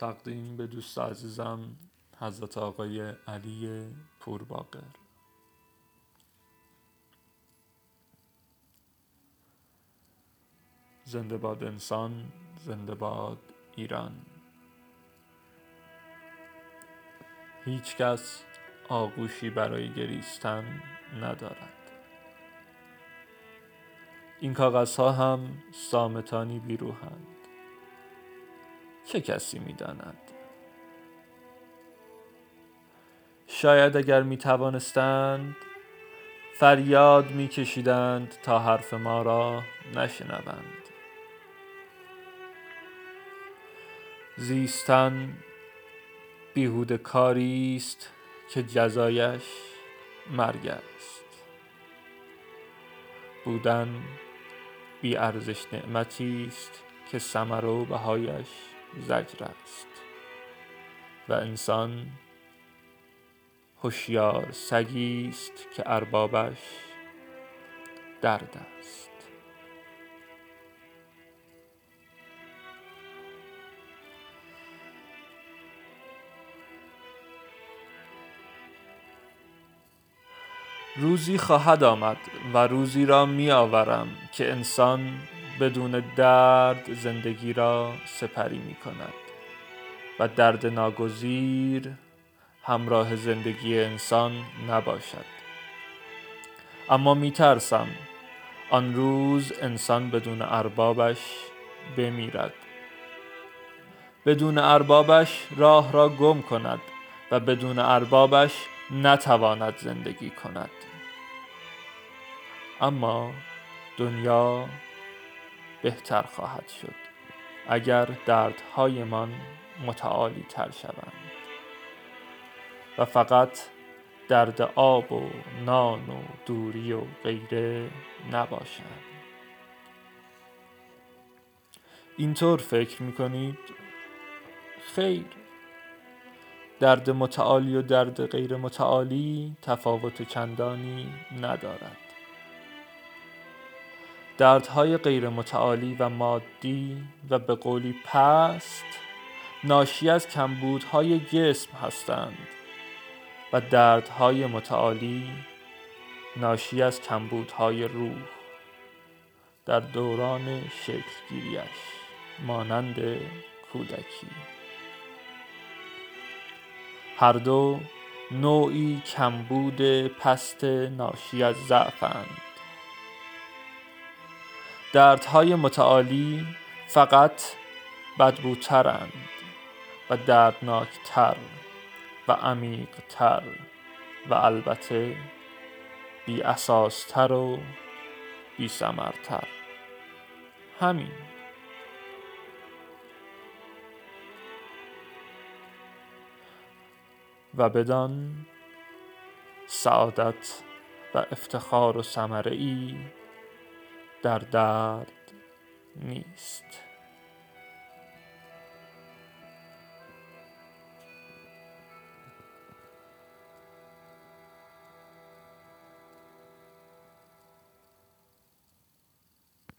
تقدیم به دوست عزیزم حضرت آقای علی پورباقر. زنده باد انسان زنده باد ایران. هیچ کس آغوشی برای گریستن ندارد. این کاغذها هم سامتانی بیروهند چه کسی می‌داند؟ شاید اگر می توانستند فریاد می کشیدند تا حرف ما را نشنوند. زیستن بیهوده کاری است که جزایش مرگ است. بودن بی ارزش نعمتی است که ثمر و بهایش زجر است. و انسان هوشیار سگی است که اربابش درد است. روزی خواهد آمد و روزی را می آورم که انسان بدون درد زندگی را سپری می کند و درد ناگزیر همراه زندگی انسان نباشد. اما می ترسم آن روز انسان بدون اربابش بمیرد. بدون اربابش راه را گم کند و بدون اربابش نتواند زندگی کند. اما دنیا بهتر خواهد شد اگر دردهایمان متعالی تر شوند. و فقط درد آب و نان و دوری و غیره نباشند اینطور فکر می کنید؟ خیر. درد متعالی و درد غیر متعالی تفاوت چندانی ندارد. دردهای غیر متعالی و مادی و به قولی پست ناشی از کمبودهای جسم هستند و دردهای متعالی ناشی از کمبودهای روح. در دوران شکلگیریش مانند کودکی. هر دو نوعی کمبود پست ناشی از ضعفند. دردهای متعالی فقط بدبوترند و دردناکتر و عمیقتر و البته بی اساستر و بی ثمرتر همین. و بدان سعادت و افتخار و ثمره ای در درد نیست.